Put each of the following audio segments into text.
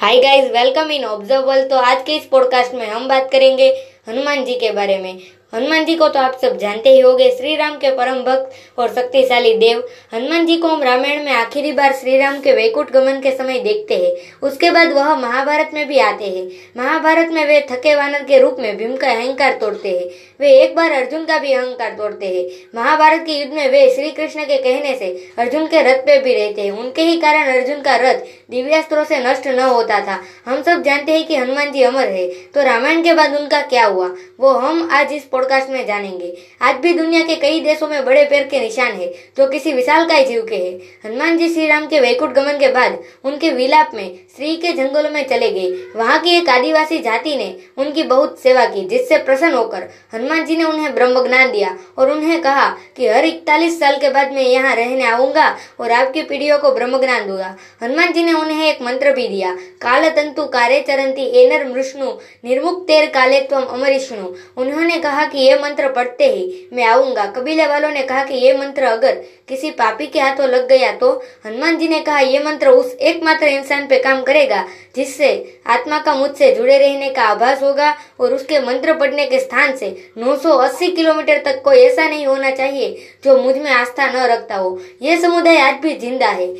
Hi guys welcome in ऑब्जर्वल तो आज के इस पॉडकास्ट में हम बात करेंगे हनुमान जी के बारे में। हनुमान जी को तो आप सब जानते ही होंगे श्री राम के परम भक्त और शक्तिशाली देव। हनुमान जी को हम रामायण में आखिरी बार श्री राम के वैकुंठ गमन के समय देखते हैं। उसके बाद वह महाभारत में भी आते हैं। महाभारत में वे थके वानर के रूप में भीम का अहंकार तोड़ते हैं। वे एक बार अर्जुन का भी अहंकार तोड़ते हैं। महाभारत के युद्ध में वे श्री कृष्ण के कहने से अर्जुन के रथ पे भी रहते हैं। उनके ही कारण अर्जुन का रथ दिव्यास्त्रों से नष्ट न होता था। हम सब जानते हैं कि हनुमान जी अमर है। तो रामायण के बाद उनका क्या हुआ? वो हम आज इस पॉडकास्ट में जानेंगे। आज भी दुनिया के कई देशों में बड़े पैर के निशान है, जो किसी विशाल काय जीव के है। हनुमान जी श्री राम के वैकुंठ गमन के बाद उनके विलाप में श्री के जंगलों में चले गए। वहाँ की एक आदिवासी जाति ने उनकी बहुत सेवा की, जिससे प्रसन्न होकर हनुमान जी ने उन्हें ब्रह्म ज्ञान दिया और उन्हें कहा कि हर इकतालीस साल के बाद मैं यहाँ रहने आऊँगा और आपकी पीढ़ियों को ब्रह्म ज्ञान दूँगा। हनुमान जी ने उन्हें एक मंत्र भी दिया काल तंतु कार्य चरंती एनर मृष्णु निर्मुक्तेर काले त्वम अमरिष्णु। उन्होंने कहा कि ये मंत्र पढ़ते ही मैं आऊँगा। कबीले वालों ने कहा कि ये मंत्र अगर किसी पापी के हाथों लग गया तो हनुमान जी ने कहा, ये मंत्र उस एकमात्र इंसान पे काम करेगा, जिससे आत्मा का मुझसे जुड़े रहने का आभास होगा और उसके मंत्र पढ़ने के स्थान से 980 किलोमीटर तक कोई ऐसा नहीं होना चाहिए जो मुझमें आस्था न रखता हो। यह समुदाय आज भी ज़िंदा है।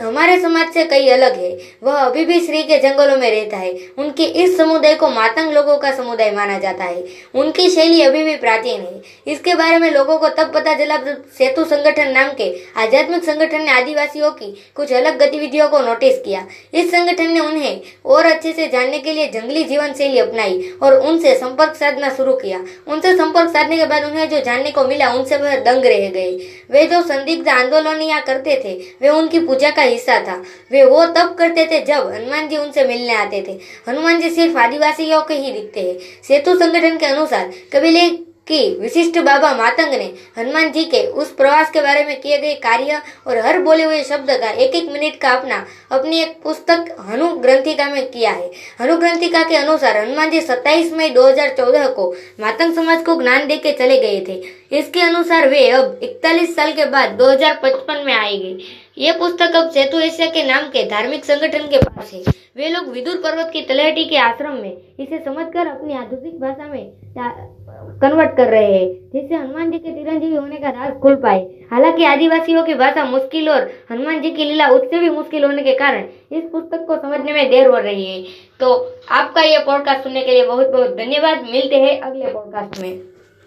हमारे समाज से कई अलग है। वह अभी भी श्री के जंगलों में रहता है। उनके इस समुदाय को मातंग लोगों का समुदाय माना जाता है। उनकी शैली अभी भी प्राचीन है। इसके बारे में लोगों को तब पता चला जब सेतु संगठन नाम के आध्यात्मिक संगठन ने आदिवासियों की कुछ अलग गतिविधियों को नोटिस किया। इस संगठन ने उन्हें और अच्छे से जानने के लिए जंगली जीवन शैली अपनाई और उनसे संपर्क साधना शुरू किया। उनसे संपर्क साधने के बाद उन्हें जो जानने को मिला, उनसे वह दंग रह गए। वे जो संदिग्ध आंदोलन या करते थे, वे उनकी पूजा का हिस्सा था। वे वो तब करते थे जब हनुमान जी उनसे मिलने आते थे। हनुमान जी सिर्फ़ आदिवासियों के ही दिखते हैं। सेतु संगठन के अनुसार कबीले की विशिष्ट बाबा मातंग ने हनुमान जी के उस प्रवास के बारे में किए गए कार्य और हर बोले हुए शब्द का एक एक मिनट का अपना, अपनी एक पुस्तक हनु ग्रंथिका में किया है। हनु ग्रंथिका के अनुसार हनुमान जी 27 मई 2014 को मातंग समाज को ज्ञान दे के चले गए थे। इसके अनुसार वे अब 41 साल के बाद 2055 में आएँगे ये पुस्तक अब सेतु एशिया के नाम के धार्मिक संगठन के पास है। वे लोग विदुर पर्वत की तलहटी के आश्रम में इसे समझकर अपनी आधुनिक भाषा में कन्वर्ट कर रहे हैं। जिससे हनुमान जी के चिरंजीवी होने का राज खुल पाए। हालाँकि आदिवासियों की भाषा मुश्किल और हनुमान जी की लीला उससे भी मुश्किल होने के कारण इस पुस्तक को समझने में देर हो रही है। तो आपका ये पॉडकास्ट सुनने के लिए बहुत बहुत धन्यवाद। मिलते हैं अगले पॉडकास्ट में।